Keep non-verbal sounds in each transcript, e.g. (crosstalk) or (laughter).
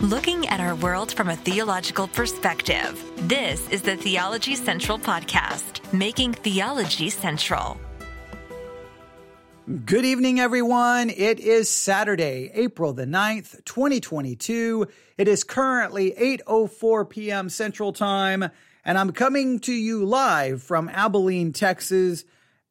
looking at our world from a theological perspective. This is the Theology Central Podcast, making theology central. Good evening, everyone. It is Saturday, April the 9th, 2022. It is currently 8.04 p.m. Central Time, and I'm coming to you live from Abilene, Texas.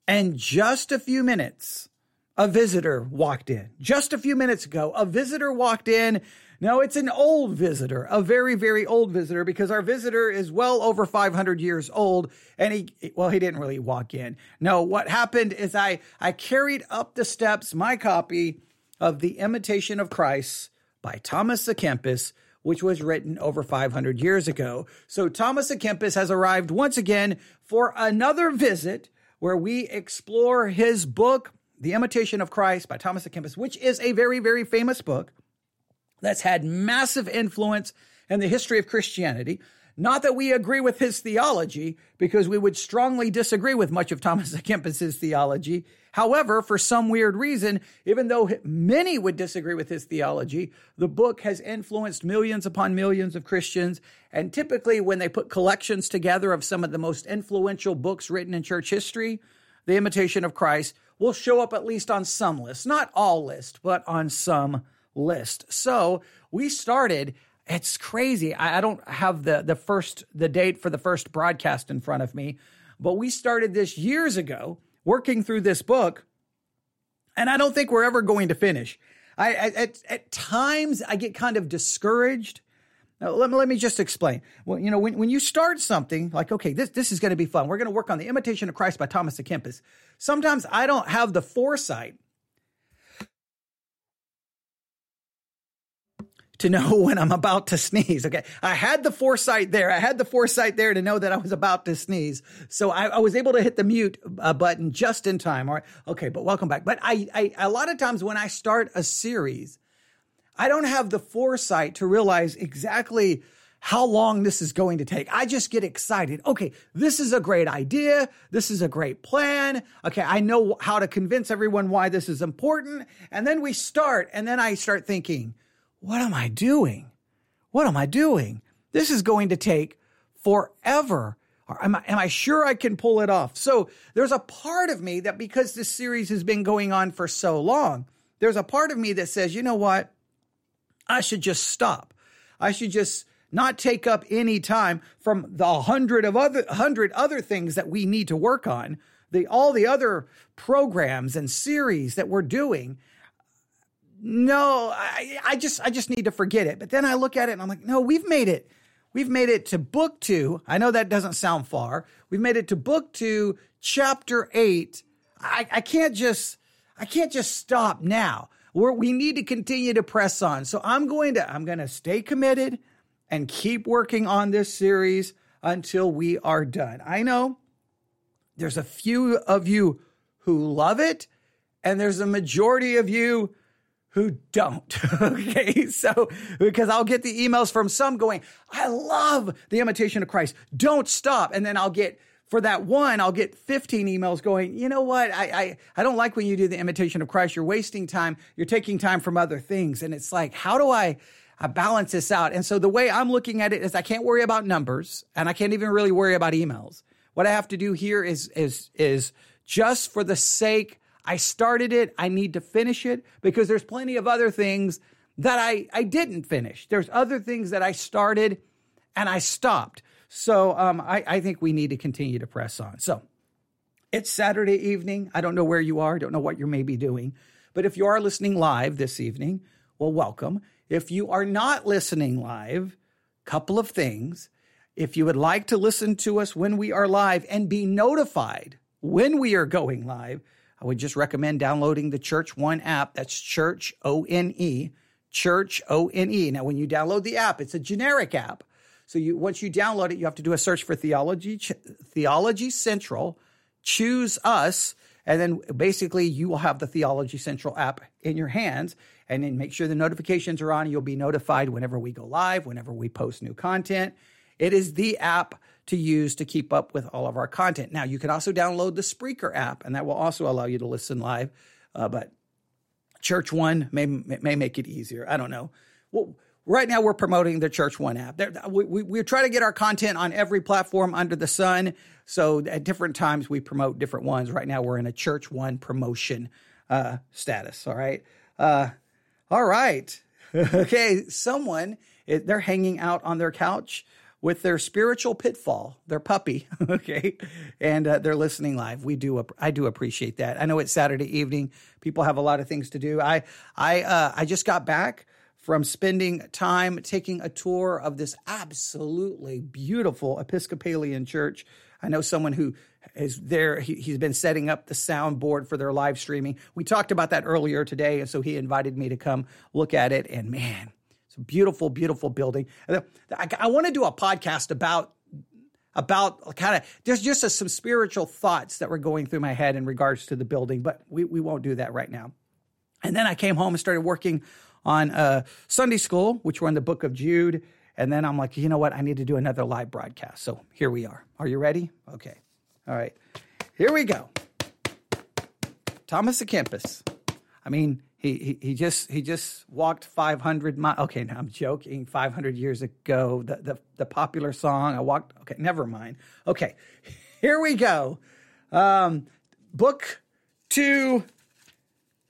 And just a few minutes, a visitor walked in. Just a few minutes ago, a visitor walked in no, it's an old visitor, a very, very old visitor, because our visitor is well over 500 years old. And he, well, he didn't really walk in. No, what happened is I, I carried up the steps my copy of The Imitation of Christ by Thomas à Kempis, which was written over 500 years ago. So Thomas à Kempis has arrived once again for another visit where we explore his book, The Imitation of Christ by Thomas à Kempis, which is a very, very famous book that's had massive influence in the history of Christianity. Not that we agree with his theology, because we would strongly disagree with much of Thomas (laughs) à Kempis's theology. However, for some weird reason, even though many would disagree with his theology, the book has influenced millions upon millions of Christians. And typically, when they put collections together of some of the most influential books written in church history, The Imitation of Christ will show up at least on some lists, not all lists, but on some list. So we started. It's crazy. I, I don't have the the first the date for the first broadcast in front of me, but we started this years ago, working through this book, and I don't think we're ever going to finish. I, at, at times I get kind of discouraged. Now, let, me, let me just explain. Well, you know, when, when you start something like, okay, this, this is going to be fun. We're going to work on the imitation of Christ by Thomas à Kempis. Sometimes I don't have the foresight to know (laughs) when I'm about to sneeze. Okay. I had the foresight there. I had the foresight there to know that I was about to sneeze. So I, I was able to hit the mute uh, button just in time. All right. Okay. But welcome back. But I, I, a lot of times when I start a series, I don't have the foresight to realize exactly how long this is going to take. I just get excited. Okay, this is a great idea. This is a great plan. Okay, I know how to convince everyone why this is important. And then we start, and then I start thinking, what am I doing? What am I doing? This is going to take forever. Am I, am I sure I can pull it off? So there's a part of me that because this series has been going on for so long, there's a part of me that says, you know what? I should just stop. I should just not take up any time from the hundred of other hundred other things that we need to work on, the all the other programs and series that we're doing, no, I, I just I just need to forget it. But then I look at it and I'm like, no, we've made it. We've made it to book two. I know that doesn't sound far. We've made it to book two, chapter eight. I, I can't just I can't just stop now. We're, we need to continue to press on. So I'm going to I'm going to stay committed and keep working on this series until we are done. I know there's a few of you who love it, and there's a majority of you who don't. (laughs) okay. So, because I'll get the emails from some going, I love the imitation of Christ. Don't stop. And then I'll get, for that one, I'll get 15 emails going, you know what? I, I, I don't like when you do the imitation of Christ. You're wasting time. You're taking time from other things. And it's like, how do I, I balance this out? And so the way I'm looking at it is I can't worry about numbers and I can't even really worry about emails. What I have to do here is, is, is just for the sake I started it. I need to finish it because there's plenty of other things that I, I didn't finish. There's other things that I started and I stopped. So um, I, I think we need to continue to press on. So it's Saturday evening. I don't know where you are. I don't know what you may be doing. But if you are listening live this evening, well, welcome. If you are not listening live, couple of things. If you would like to listen to us when we are live and be notified when we are going live, I would just recommend downloading the Church One app. That's Church O N E, Church O N E. Now, when you download the app, it's a generic app. So you once you download it, you have to do a search for theology theology central, choose us, and then basically you will have the theology central app in your hands. And then make sure the notifications are on. You'll be notified whenever we go live, whenever we post new content. It is the app to use to keep up with all of our content. Now, you can also download the Spreaker app, and that will also allow you to listen live. Uh, but Church One may may make it easier. I don't know. Well, right now we're promoting the Church One app. We, we, we try to get our content on every platform under the sun. So at different times we promote different ones. Right now we're in a Church One promotion uh, status. All right. Uh, all right. (laughs) okay. Someone, they're hanging out on their couch with their spiritual pitfall, their puppy, (laughs) okay, and uh, they're listening live. We do, I do appreciate that. I know it's Saturday evening; people have a lot of things to do. I, I, uh, I just got back from spending time taking a tour of this absolutely beautiful Episcopalian church. I know someone who is there. He, has been setting up the soundboard for their live streaming. We talked about that earlier today, and so he invited me to come look at it. And man, beautiful, beautiful building. I, want to do a podcast about about kind of there's just a, some spiritual thoughts that were going through my head in regards to the building, but we, we won't do that right now. And then I came home and started working on uh, Sunday school, which were in the book of Jude. And then I'm like, you know what? I need to do another live broadcast. So here we are. Are you ready? Okay. All right. Here we go. Thomas à Kempis. I mean, he, he, just he just walked 500 miles. Okay, now I'm joking. 500 years ago, the, the the popular song. I walked. Okay, never mind. Okay, here we go. Um, book two,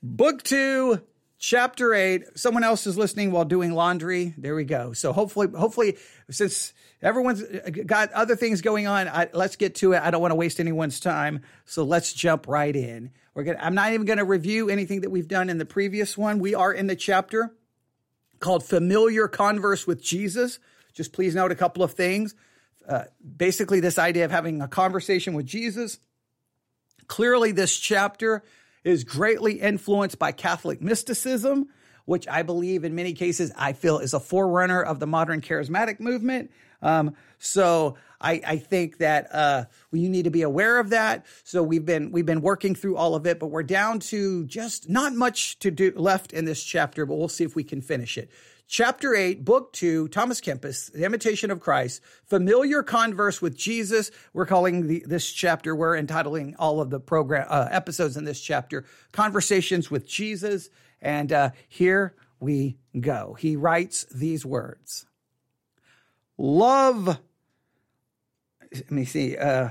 book two, chapter eight. Someone else is listening while doing laundry. There we go. So hopefully, hopefully, since everyone's got other things going on, I, let's get to it. I don't want to waste anyone's time, so let's jump right in. We're gonna, I'm not even going to review anything that we've done in the previous one. We are in the chapter called Familiar Converse with Jesus. Just please note a couple of things. Uh, basically, this idea of having a conversation with Jesus. Clearly, this chapter is greatly influenced by Catholic mysticism, which I believe in many cases I feel is a forerunner of the modern charismatic movement. Um, so I, I think that uh, we need to be aware of that. So we've been we've been working through all of it, but we're down to just not much to do left in this chapter. But we'll see if we can finish it. Chapter 8, Book 2, Thomas Kempis, The Imitation of Christ, Familiar Converse with Jesus. We're calling the, this chapter, we're entitling all of the program uh, episodes in this chapter, Conversations with Jesus. And uh, here we go. He writes these words Love let me see. Uh,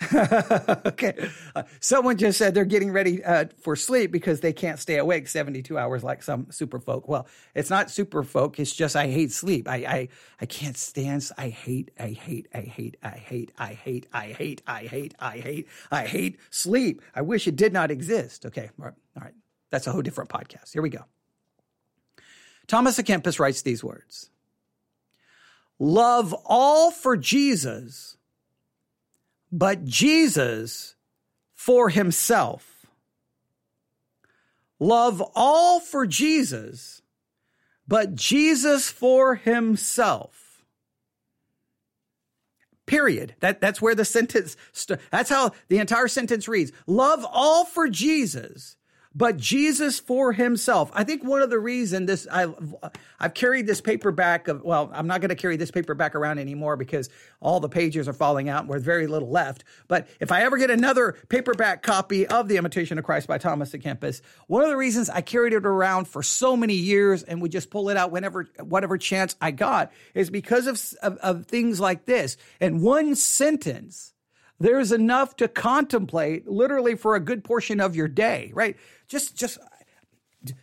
(laughs) okay. Uh, someone just said they're getting ready uh, for sleep because they can't stay awake 72 hours like some super folk. Well, it's not super folk. It's just I hate sleep. I, I, I can't stand. I hate, I hate, I hate, I hate, I hate, I hate, I hate, I hate, I hate sleep. I wish it did not exist. Okay. All right. All right. That's a whole different podcast. Here we go. Thomas Kempis writes these words love all for Jesus, but Jesus for himself. Love all for Jesus, but Jesus for himself. Period. That, that's where the sentence, st- that's how the entire sentence reads. Love all for Jesus, but Jesus for himself. I think one of the reason this I've I've carried this paperback of well, I'm not going to carry this paperback around anymore because all the pages are falling out and there's very little left. But if I ever get another paperback copy of The Imitation of Christ by Thomas à Kempis, one of the reasons I carried it around for so many years and would just pull it out whenever whatever chance I got is because of, of, of things like this. And one sentence there's enough to contemplate literally for a good portion of your day, right? Just, just,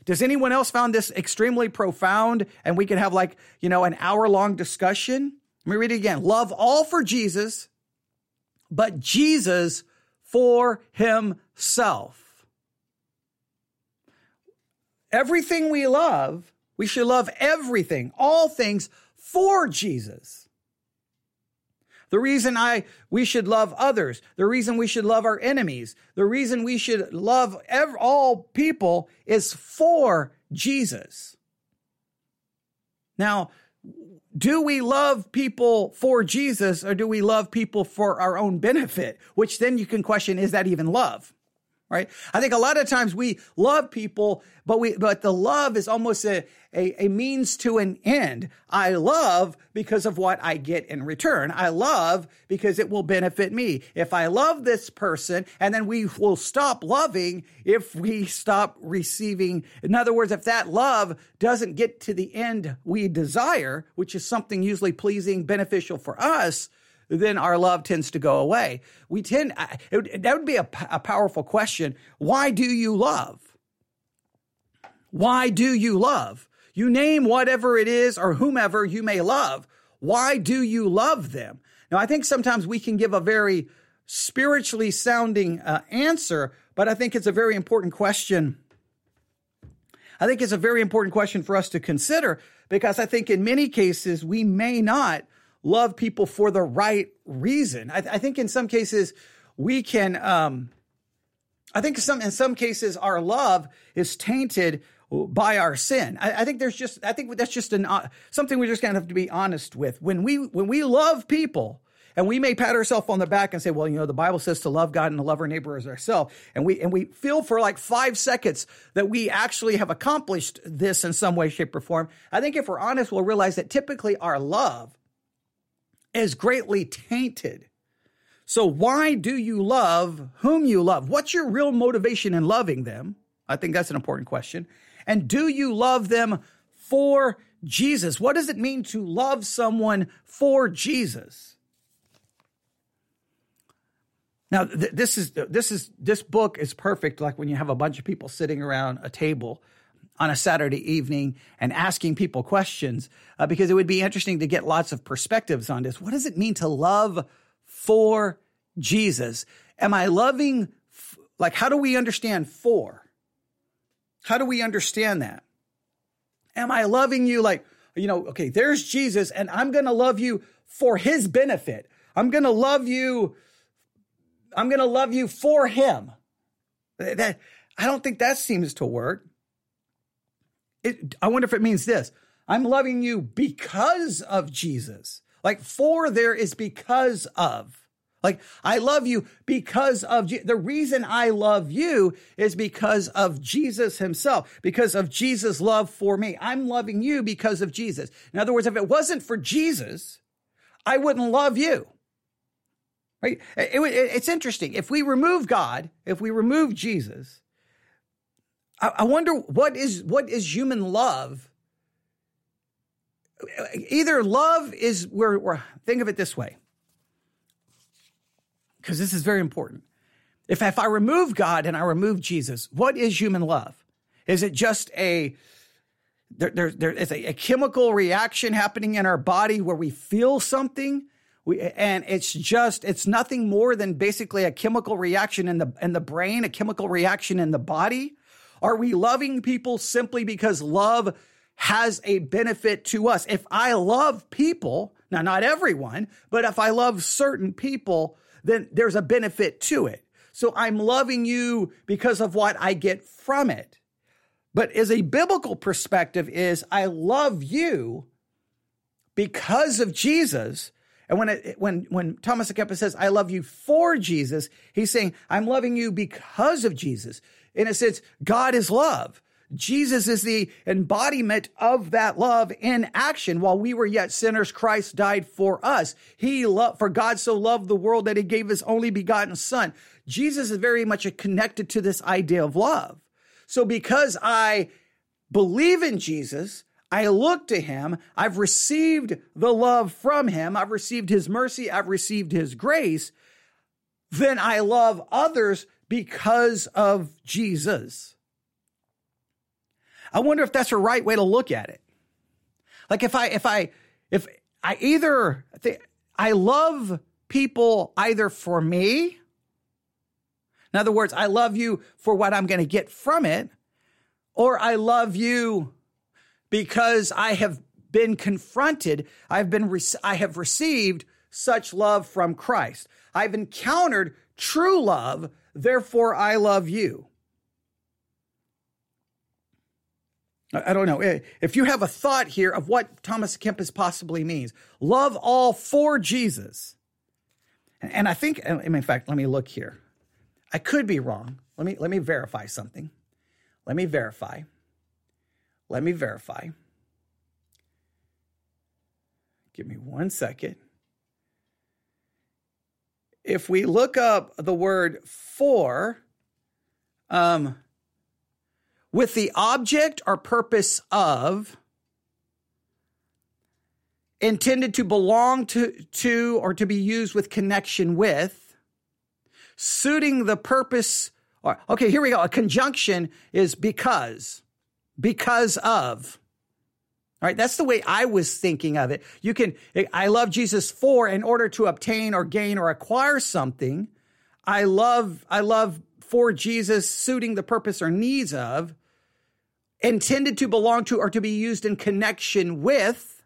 does anyone else found this extremely profound and we can have like, you know, an hour long discussion? Let me read it again. Love all for Jesus, but Jesus for himself. Everything we love, we should love everything, all things for Jesus. The reason I we should love others, the reason we should love our enemies, the reason we should love ev- all people is for Jesus. Now, do we love people for Jesus or do we love people for our own benefit? Which then you can question is that even love? Right? I think a lot of times we love people, but we but the love is almost a, a, a, means to an end. I love because of what I get in return. I love because it will benefit me. If I love this person, and then we will stop loving if we stop receiving. In other words, if that love doesn't get to the end we desire, which is something usually pleasing, beneficial for us, then our love tends to go away. We tend, it, that would be a, a powerful question. Why do you love? Why do you love? You name whatever it is or whomever you may love. Why do you love them? Now, I think sometimes we can give a very spiritually sounding uh, answer, but I think it's a very important question. I think it's a very important question for us to consider because I think in many cases we may not love people for the right reason. I, I think in some cases we can. Um, I think some in some cases our love is tainted by our sin. I, I think there's just I think that's just an uh, something we're just kind of have to be honest with. When we when we love people. And we may pat ourselves on the back and say, well, you know, the Bible says to love God and to love our neighbor as ourselves. And we, and we feel for like five seconds that we actually have accomplished this in some way, shape, or form. I think if we're honest, we'll realize that typically our love is greatly tainted. So, why do you love whom you love? What's your real motivation in loving them? I think that's an important question. And do you love them for Jesus? What does it mean to love someone for Jesus? Now, th- this is this is this book is perfect. Like when you have a bunch of people sitting around a table on a Saturday evening and asking people questions uh, because it would be interesting to get lots of perspectives on this. What does it mean to love for Jesus? Am I loving, f- like, how do we understand for? How do we understand that? Am I loving you like, you know, okay, there's Jesus and I'm going to love you for his benefit. I'm going to love you. I'm going to love you for him. That I don't think that seems to work. It, I wonder if it means this. I'm loving you because of Jesus. Like for there is because of. Like I love you because of Je- the reason I love you is because of Jesus himself, because of Jesus' love for me. I'm loving you because of Jesus. In other words, if it wasn't for Jesus, I wouldn't love you. Right? It, it, it's interesting. If we remove God, if we remove Jesus, I, wonder what is what is human love. Either love is we're, we're think of it this way, because this is very important. If if I remove God and I remove Jesus, what is human love? Is it just a there, there, there is a, a, chemical reaction happening in our body where we feel something we, and it's just it's nothing more than basically a chemical reaction in the in the brain a chemical reaction in the body are we loving people simply because love has a benefit to us? If I love people, now not everyone, but if I love certain people, then there's a benefit to it. So I'm loving you because of what I get from it. But as a biblical perspective is I love you because of Jesus. And when it, when when Thomas à Kempis says I love you for Jesus, he's saying I'm loving you because of Jesus in a sense, God is love. Jesus is the embodiment of that love in action. While we were yet sinners, Christ died for us. He loved, for God so loved the world that he gave his only begotten son. Jesus is very much connected to this idea of love. So because I believe in Jesus, I look to him. I've received the love from him. I've received his mercy. I've received his grace. Then I love others because of Jesus. I wonder if that's the right way to look at it. Like if I, if I, if I either, I love people either for me, in other words, I love you for what I'm going to get from it, or I love you because I have been confronted, I've been, I have received such love from Christ. I've encountered true love Therefore, I love you. I don't know. Eh, if you have a thought here of what Thomas Kempis possibly means, love all for Jesus. And I think, in fact, let me look here. I could be wrong. let me let me verify something. Let me verify. Let me verify. Give me one second. If we look up the word for, um, with the object or purpose of, intended to belong to, to or to be used with connection with, suiting the purpose. Or, okay, here we go. A conjunction is because, because of. All right, that's the way I was thinking of it. You can, I love Jesus for in order to obtain or gain or acquire something. I love, I love for Jesus suiting the purpose or needs of, intended to belong to or to be used in connection with,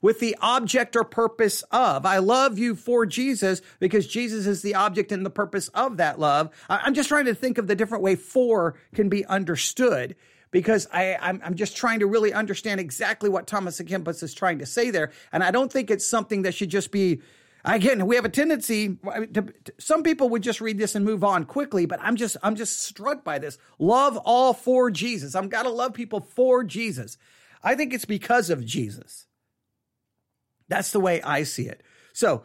with the object or purpose of. I love you for Jesus because Jesus is the object and the purpose of that love. I'm just trying to think of the different way for can be understood because I, I'm, I'm just trying to really understand exactly what Thomas à Kempis is trying to say there. And I don't think it's something that should just be, again, we have a tendency, to, to, some people would just read this and move on quickly, but I'm just, I'm just struck by this. Love all for Jesus. I've got to love people for Jesus. I think it's because of Jesus. That's the way I see it. So,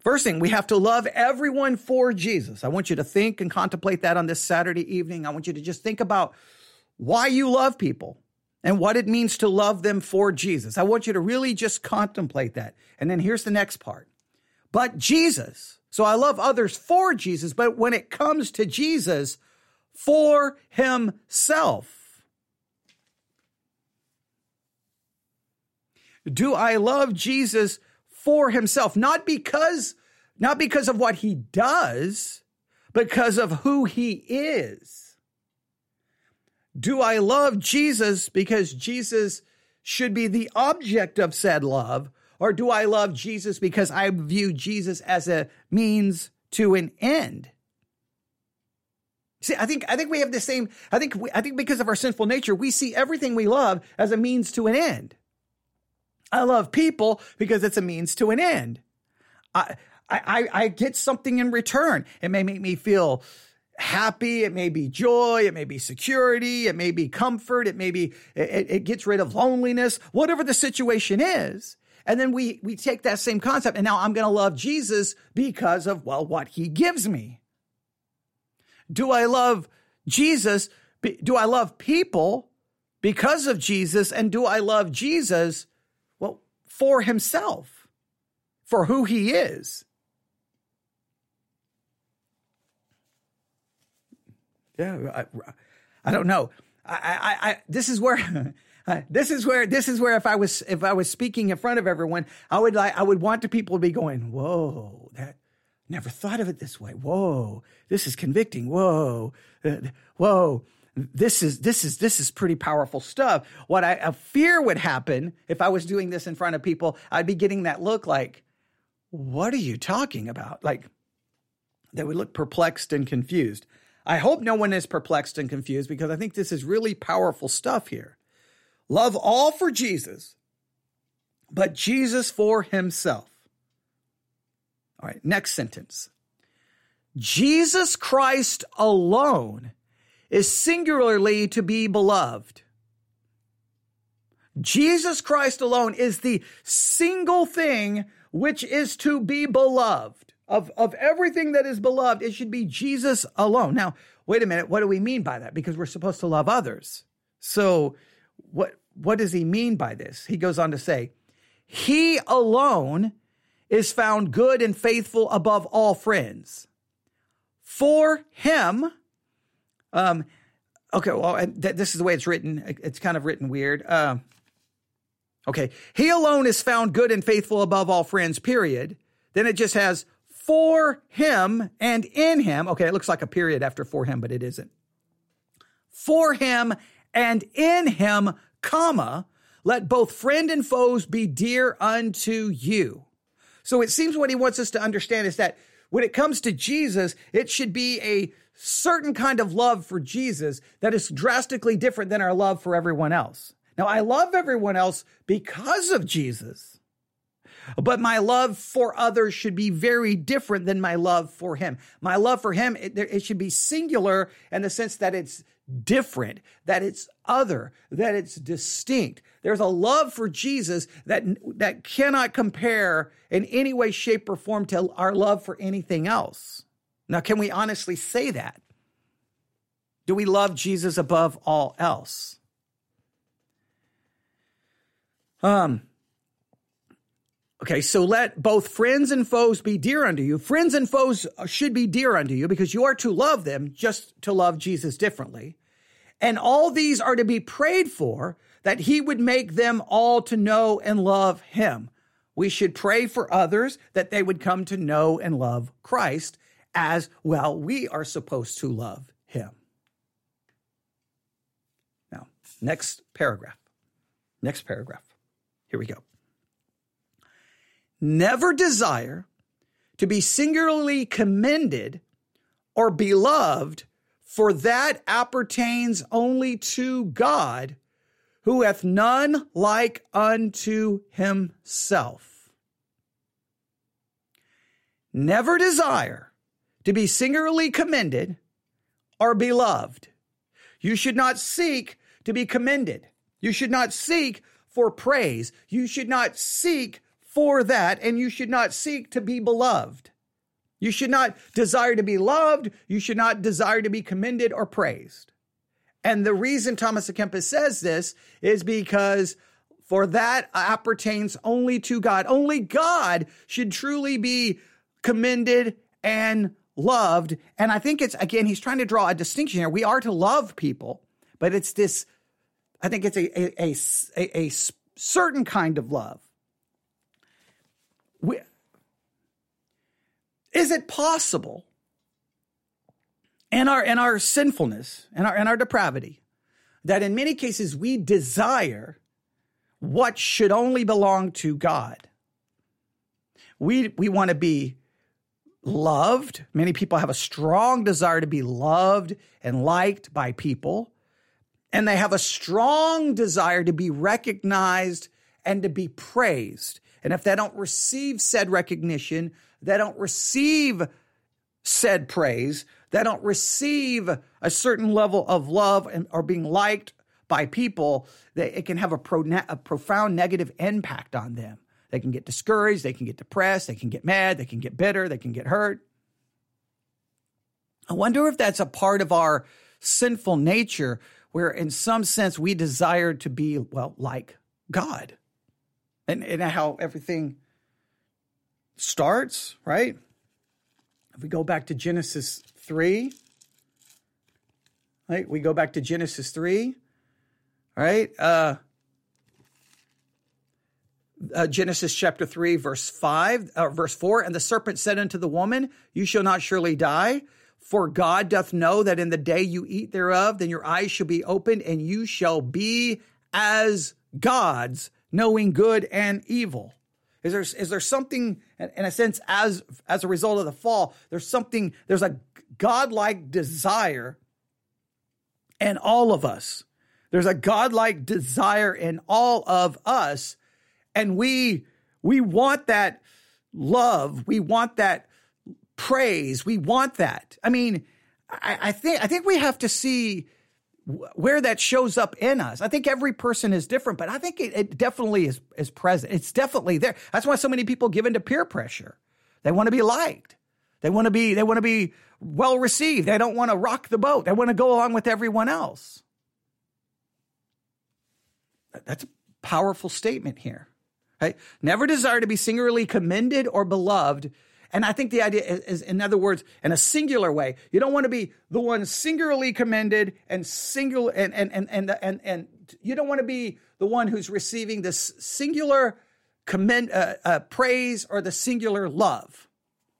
First thing, we have to love everyone for Jesus. I want you to think and contemplate that on this Saturday evening. I want you to just think about why you love people and what it means to love them for Jesus. I want you to really just contemplate that. And then here's the next part. But Jesus. So I love others for Jesus, but when it comes to Jesus, for himself. Do I love Jesus for himself? Not because, not because of what he does, because of who he is. Do I love Jesus because Jesus should be the object of said love? Or do I love Jesus because I view Jesus as a means to an end? See, I think I think we have the same. I think we, I think because of our sinful nature, we see everything we love as a means to an end. I love people because it's a means to an end. I I I get something in return. It may make me feel happy. It may be joy. It may be security. It may be comfort. It may be, it, it gets rid of loneliness, whatever the situation is. And then we, we take that same concept and now I'm going to love Jesus because of, well, what he gives me. Do I love Jesus? Do I love people because of Jesus? And do I love Jesus, well, for himself, for who he is? Yeah, I, I don't know. I, I, I this is where. (laughs) this is where this is where if I was if I was speaking in front of everyone, I would like I would want the people to be going, "Whoa, that never thought of it this way. Whoa, this is convicting. Whoa, uh, whoa." This is this is this is pretty powerful stuff. What I, I fear would happen if I was doing this in front of people, I'd be getting that look like, "What are you talking about?" Like they would look perplexed and confused. I hope no one is perplexed and confused because I think this is really powerful stuff here. Love all for Jesus, but Jesus for himself. All right, next sentence. Jesus Christ alone is singularly to be beloved. Jesus Christ alone is the single thing which is to be beloved of, of everything that is beloved, it should be Jesus alone. Now, wait a minute. What do we mean by that? Because we're supposed to love others. So what, what does he mean by this? He goes on to say, he alone is found good and faithful above all friends. For him, um, okay, well, th- this is the way it's written. It's kind of written weird. Um, okay, he alone is found good and faithful above all friends, period. Then it just has for him and in him. Okay, it looks like a period after for him, but it isn't. For him and in him, comma, let both friend and foes be dear unto you. So it seems what he wants us to understand is that when it comes to Jesus, it should be a certain kind of love for Jesus that is drastically different than our love for everyone else. Now, I love everyone else because of Jesus. But my love for others should be very different than my love for him. My love for him, it, it should be singular in the sense that it's different, that it's other, that it's distinct. There's a love for Jesus that, that cannot compare in any way, shape, or form to our love for anything else. Now, can we honestly say that? Do we love Jesus above all else? Um, Okay, so let both friends and foes be dear unto you. Friends and foes should be dear unto you because you are to love them just to love Jesus differently. And all these are to be prayed for that he would make them all to know and love him. We should pray for others that they would come to know and love Christ as well we are supposed to love him. Now, next paragraph. Next paragraph. Here we go never desire to be singularly commended or beloved, for that appertains only to God, who hath none like unto himself. Never desire to be singularly commended or beloved. You should not seek to be commended. You should not seek for praise. You should not seek for that, and you should not seek to be beloved. You should not desire to be loved. You should not desire to be commended or praised. And the reason Thomas à Kempis says this is because for that appertains only to God. Only God should truly be commended and loved. And I think it's, again, he's trying to draw a distinction here. We are to love people, but it's this, I think it's a, a, a, a, a certain kind of love we, is it possible in our in our sinfulness and our in our depravity that in many cases we desire what should only belong to God? We we want to be loved. Many people have a strong desire to be loved and liked by people. And they have a strong desire to be recognized and to be praised. And if they don't receive said recognition, they don't receive said praise, they don't receive a certain level of love and, or being liked by people, that it can have a, pro, a profound negative impact on them. They can get discouraged, they can get depressed, they can get mad, they can get bitter, they can get hurt. I wonder if that's a part of our sinful nature where, in some sense, we desire to be, well, like God and, and how everything starts, right? If we go back to Genesis 3, right? We go back to Genesis 3, right? Uh, uh, Genesis chapter 3, verse 5, uh, verse 4. And the serpent said unto the woman, You shall not surely die, for God doth know that in the day you eat thereof, then your eyes shall be opened, and you shall be as gods, knowing good and evil? Is there, is there something, in a sense, as, as a result of the fall, there's something, there's a godlike desire in all of us. There's a godlike desire in all of us. And we, we want that love. We want that praise. We want that. I mean, I, I think, I think we have to see where that shows up in us. I think every person is different, but I think it, it, definitely is, is present. It's definitely there. That's why so many people give into peer pressure. They want to be liked. They want to be, they want to be well received. They don't want to rock the boat. They want to go along with everyone else. That's a powerful statement here. Right? Never desire to be singularly commended or beloved and I think the idea is, is, in other words, in a singular way. You don't want to be the one singularly commended and singular and and and and and, and you don't want to be the one who's receiving this singular commend uh, uh, praise or the singular love.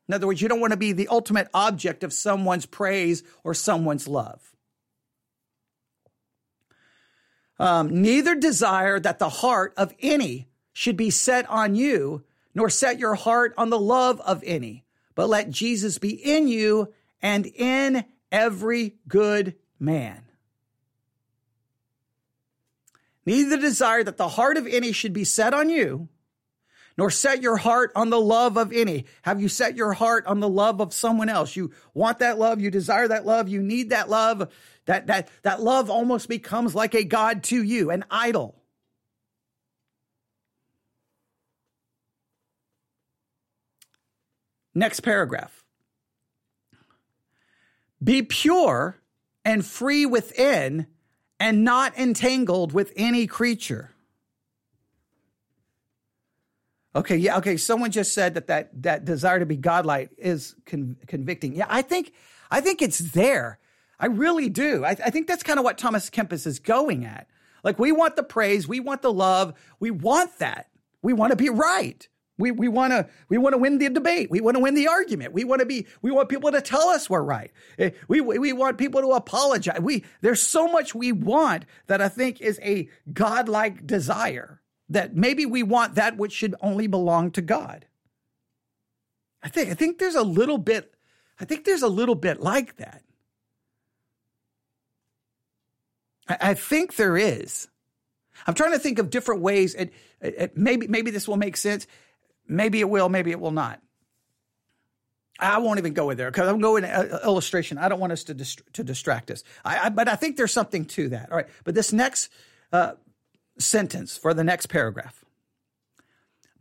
In other words, you don't want to be the ultimate object of someone's praise or someone's love. Um, neither desire that the heart of any should be set on you nor set your heart on the love of any, but let Jesus be in you and in every good man. Neither desire that the heart of any should be set on you, nor set your heart on the love of any. Have you set your heart on the love of someone else? You want that love, you desire that love, you need that love. That that that love almost becomes like a god to you, an idol. Next paragraph. Be pure and free within and not entangled with any creature. Okay, yeah, okay. Someone just said that that, that desire to be godlike is con- convicting. Yeah, I think I think it's there. I really do. I, I think that's kind of what Thomas Kempis is going at. Like we want the praise, we want the love, we want that. We want to be right. We we want to we want to win the debate. We want to win the argument. We want to be we want people to tell us we're right. Eh, we we want people to apologize. We there's so much we want that I think is a godlike desire that maybe we want that which should only belong to God. I think I think there's a little bit I think there's a little bit like that. I, I think there is. I'm trying to think of different ways. It, it, maybe maybe this will make sense. Maybe it will, maybe it will not. I won't even go in there because I'm going uh, illustration. I don't want us to dist- to distract us. I, I, but I think there's something to that. All right. But this next uh, sentence for the next paragraph: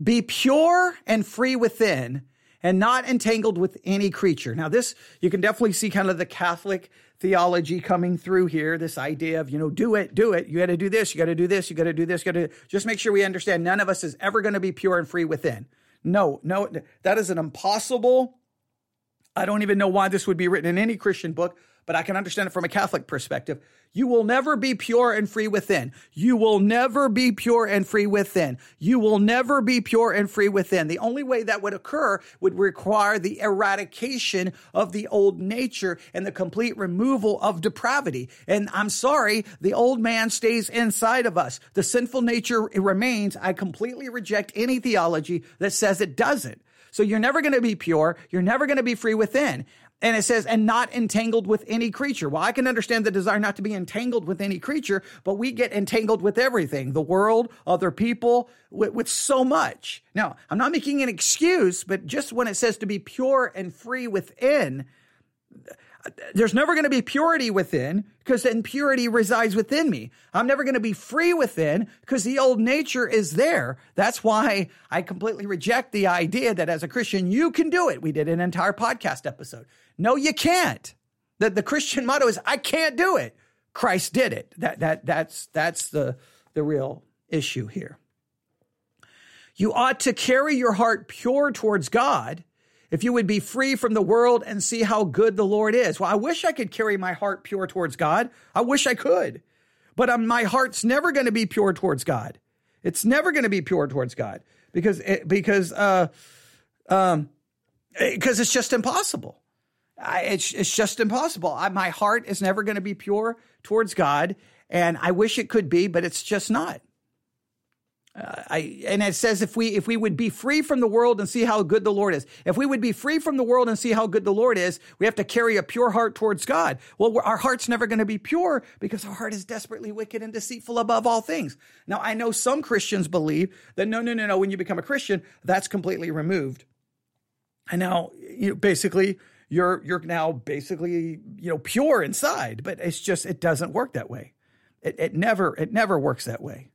"Be pure and free within, and not entangled with any creature." Now, this you can definitely see kind of the Catholic theology coming through here. This idea of you know, do it, do it. You got to do this. You got to do this. You got to do this. You got to just make sure we understand. None of us is ever going to be pure and free within. No, no, that is an impossible. I don't even know why this would be written in any Christian book, but I can understand it from a Catholic perspective. You will never be pure and free within. You will never be pure and free within. You will never be pure and free within. The only way that would occur would require the eradication of the old nature and the complete removal of depravity. And I'm sorry, the old man stays inside of us. The sinful nature remains. I completely reject any theology that says it doesn't. So you're never going to be pure. You're never going to be free within. And it says, and not entangled with any creature. Well, I can understand the desire not to be entangled with any creature, but we get entangled with everything the world, other people, with, with, so much. Now, I'm not making an excuse, but just when it says to be pure and free within, there's never going to be purity within because then purity resides within me. I'm never going to be free within because the old nature is there. That's why I completely reject the idea that as a Christian, you can do it. We did an entire podcast episode. No, you can't. The, the Christian motto is, I can't do it. Christ did it. That, that, that's, that's the, the real issue here. You ought to carry your heart pure towards God if you would be free from the world and see how good the Lord is. Well, I wish I could carry my heart pure towards God. I wish I could. But um, my heart's never going to be pure towards God. It's never going to be pure towards God because it, because uh, um, because it's just impossible. I, it's it's just impossible. I, my heart is never going to be pure towards God, and I wish it could be, but it's just not. Uh, I and it says if we if we would be free from the world and see how good the Lord is, if we would be free from the world and see how good the Lord is, we have to carry a pure heart towards God. Well, our heart's never going to be pure because our heart is desperately wicked and deceitful above all things. Now, I know some Christians believe that no, no, no, no. When you become a Christian, that's completely removed. And now, you know, basically, you're you're now basically you know pure inside but it's just it doesn't work that way it, it never it never works that way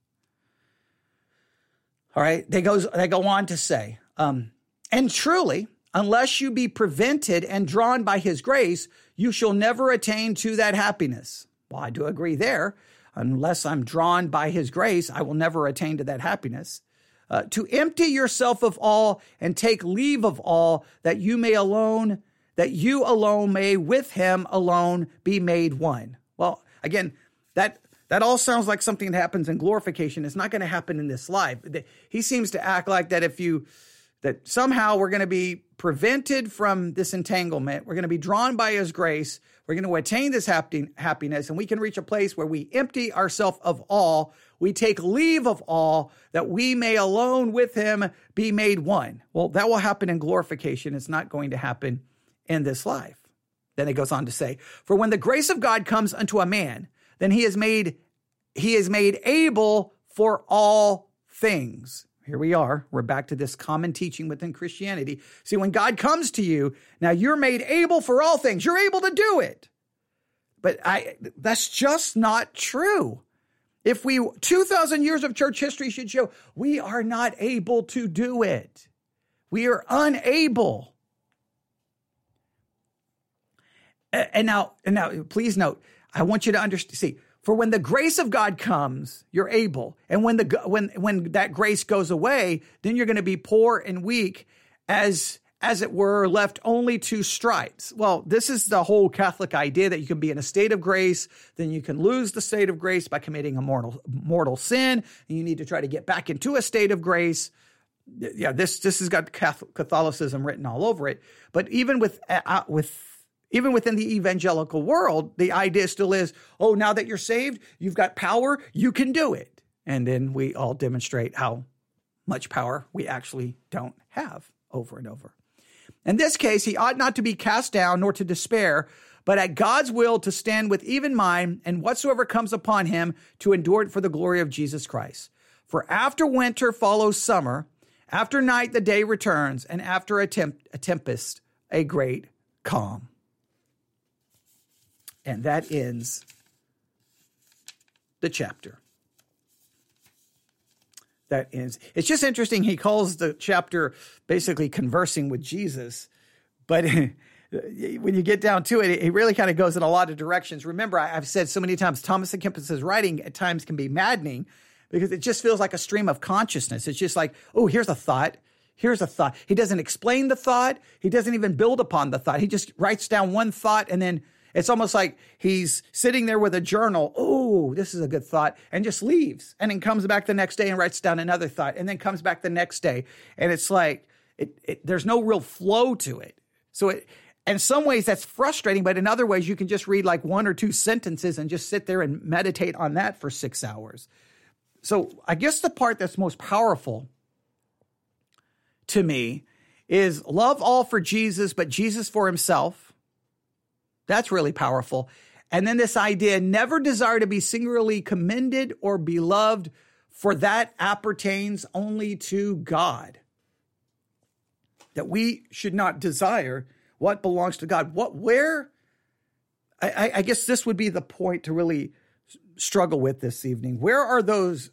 all right? They goes they go on to say um, and truly unless you be prevented and drawn by his grace you shall never attain to that happiness. Well i do agree there. Unless i'm drawn by his grace i will never attain to that happiness. Uh, to empty yourself of all and take leave of all that you may alone that you alone may with him alone be made one. Well, again, that that all sounds like something that happens in glorification. It's not going to happen in this life. He seems to act like that if you that somehow we're going to be prevented from this entanglement. We're going to be drawn by his grace. We're going to attain this happy, happiness and we can reach a place where we empty ourselves of all. We take leave of all that we may alone with him be made one. Well, that will happen in glorification. It's not going to happen in this life. Then it goes on to say, For when the grace of God comes unto a man, then he is made he is made able for all things. here we are. We're back to this common teaching within Christianity. See, when God comes to you, now you're made able for all things. You're able to do it. But I that's just not true. If we 2000 years of church history should show we are not able to do it. We are unable. And now and now please note, I want you to understand see for when the grace of God comes, you're able. And when the when when that grace goes away, then you're going to be poor and weak as as it were left only to stripes. Well, this is the whole Catholic idea that you can be in a state of grace, then you can lose the state of grace by committing a mortal mortal sin, and you need to try to get back into a state of grace. Yeah, this this has got Catholicism written all over it. But even with uh, with even within the evangelical world, the idea still is, oh, now that you're saved, you've got power, you can do it. And then we all demonstrate how much power we actually don't have over and over. In this case, he ought not to be cast down nor to despair, but at God's will to stand with even mind and whatsoever comes upon him to endure it for the glory of Jesus Christ. For after winter follows summer, after night the day returns, and after a, temp- a tempest, a great calm. And that ends the chapter. That ends. It's just interesting. He calls the chapter basically conversing with Jesus, but (laughs) when you get down to it, it really kind of goes in a lot of directions. Remember, I've said so many times, Thomas Kempis's writing at times can be maddening because it just feels like a stream of consciousness. It's just like, oh, here's a thought. Here's a thought. He doesn't explain the thought. He doesn't even build upon the thought. He just writes down one thought and then it's almost like he's sitting there with a journal. Oh, this is a good thought, and just leaves, and then comes back the next day and writes down another thought, and then comes back the next day, and it's like it, it, there's no real flow to it. So it, in some ways that's frustrating, but in other ways you can just read like one or two sentences and just sit there and meditate on that for six hours. So I guess the part that's most powerful to me is love all for Jesus, but Jesus for himself that's really powerful. And then this idea never desire to be singularly commended or beloved, for that appertains only to God. That we should not desire what belongs to God. What, where, I, I guess this would be the point to really struggle with this evening. Where are those?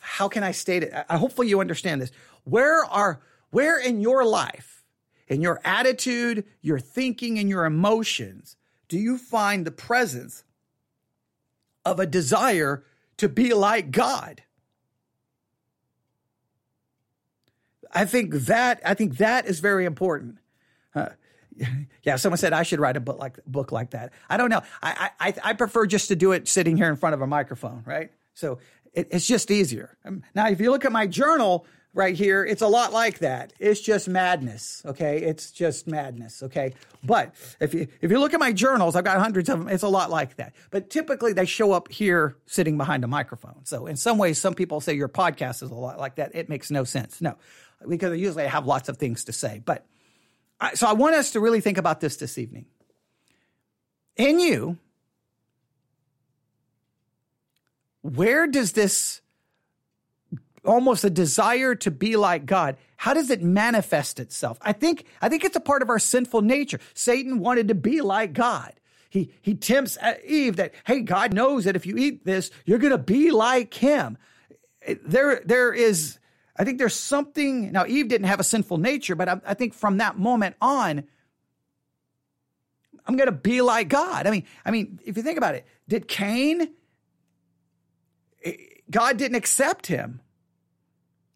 How can I state it? I, hopefully you understand this. Where are, where in your life in your attitude, your thinking, and your emotions, do you find the presence of a desire to be like God? I think that I think that is very important. Uh, yeah, someone said I should write a book like book like that. I don't know. I I I prefer just to do it sitting here in front of a microphone, right? So it, it's just easier. Um, now, if you look at my journal, right here, it's a lot like that. It's just madness, okay? It's just madness, okay? But if you if you look at my journals, I've got hundreds of them. It's a lot like that. But typically they show up here sitting behind a microphone. So in some ways, some people say your podcast is a lot like that. It makes no sense. No, because usually I have lots of things to say. But I, so I want us to really think about this this evening. In you, where does this almost a desire to be like God. How does it manifest itself? I think I think it's a part of our sinful nature. Satan wanted to be like God. He he tempts Eve that hey, God knows that if you eat this, you're going to be like him. There there is I think there's something now Eve didn't have a sinful nature, but I, I think from that moment on I'm going to be like God. I mean, I mean, if you think about it, did Cain eh, God didn't accept him.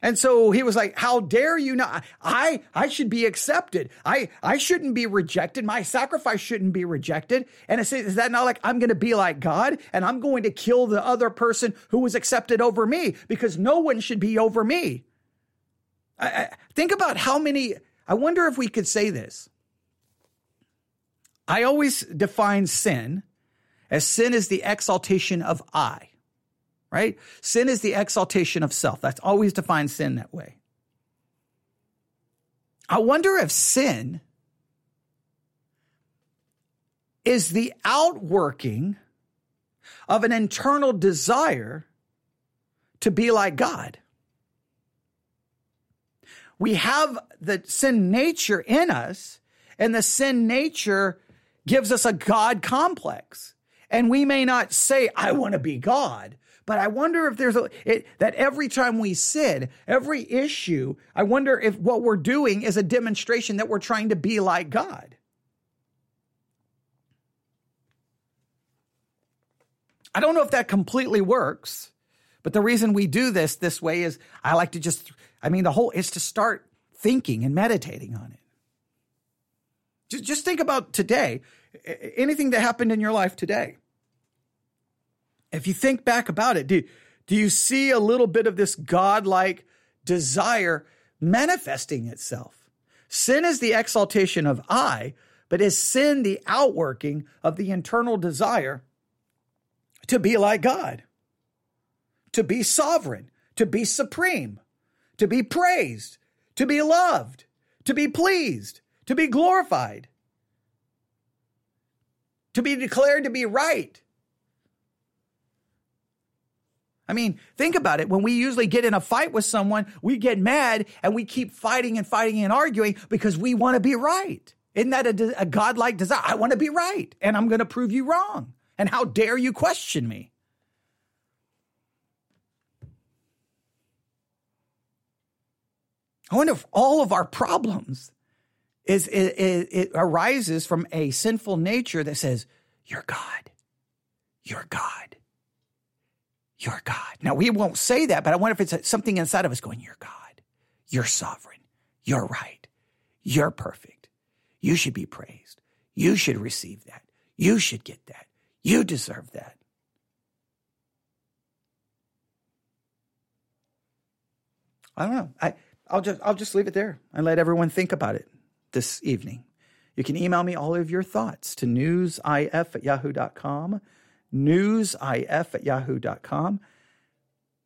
And so he was like, how dare you not? I, I should be accepted. I, I shouldn't be rejected. My sacrifice shouldn't be rejected. And it's, is that not like I'm going to be like God and I'm going to kill the other person who was accepted over me because no one should be over me. I, I, think about how many, I wonder if we could say this. I always define sin as sin is the exaltation of I right? Sin is the exaltation of self. That's always defined sin that way. I wonder if sin is the outworking of an internal desire to be like God. we have the sin nature in us, and the sin nature gives us a God complex. And we may not say, I want to be God, but I wonder if there's a, it, that every time we sin, every issue, I wonder if what we're doing is a demonstration that we're trying to be like God. I don't know if that completely works, but the reason we do this this way is I like to just, I mean, the whole is to start thinking and meditating on it. Just, just think about today, anything that happened in your life today. If you think back about it, do, do you see a little bit of this godlike desire manifesting itself? Sin is the exaltation of I, but is sin the outworking of the internal desire to be like God, to be sovereign, to be supreme, to be praised, to be loved, to be pleased, to be glorified, to be declared to be right. I mean, think about it. When we usually get in a fight with someone, we get mad and we keep fighting and fighting and arguing because we want to be right. Isn't that a, a godlike desire? I want to be right and I'm going to prove you wrong. And how dare you question me? I wonder if all of our problems is it, it, it, arises from a sinful nature that says, "You're God, you're God, you're God." Now we won't say that, but I wonder if it's something inside of us going, "You're God, you're sovereign, you're right, you're perfect, you should be praised, you should receive that, you should get that, you deserve that." I don't know. I I'll just I'll just leave it there and let everyone think about it this evening. You can email me all of your thoughts to newsif at yahoo.com. Newsif at yahoo.com.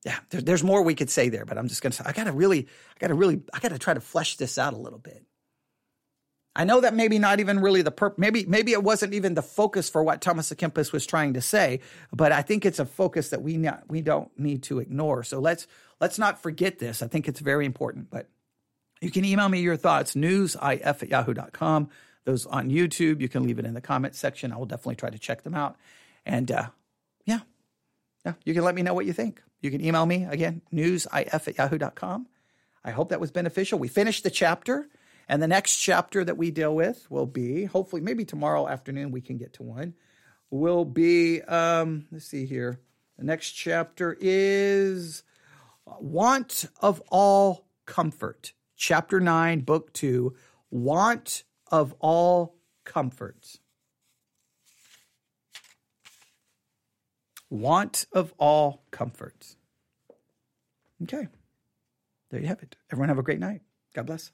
Yeah, there, there's more we could say there, but I'm just gonna say I gotta really, I gotta really, I gotta try to flesh this out a little bit. I know that maybe not even really the purpose, maybe maybe it wasn't even the focus for what Thomas à Kempis was trying to say, but I think it's a focus that we not, we don't need to ignore. So let's let's not forget this. I think it's very important. But you can email me your thoughts, newsif at yahoo.com. Those on YouTube, you can leave it in the comment section. I will definitely try to check them out. And uh, yeah, yeah, you can let me know what you think. You can email me again, newsif at yahoo.com. I hope that was beneficial. We finished the chapter. And the next chapter that we deal with will be, hopefully, maybe tomorrow afternoon we can get to one, will be, um, let's see here. The next chapter is Want of All Comfort. Chapter 9, Book 2, Want of All Comfort. Want of all comforts. Okay. There you have it. Everyone have a great night. God bless.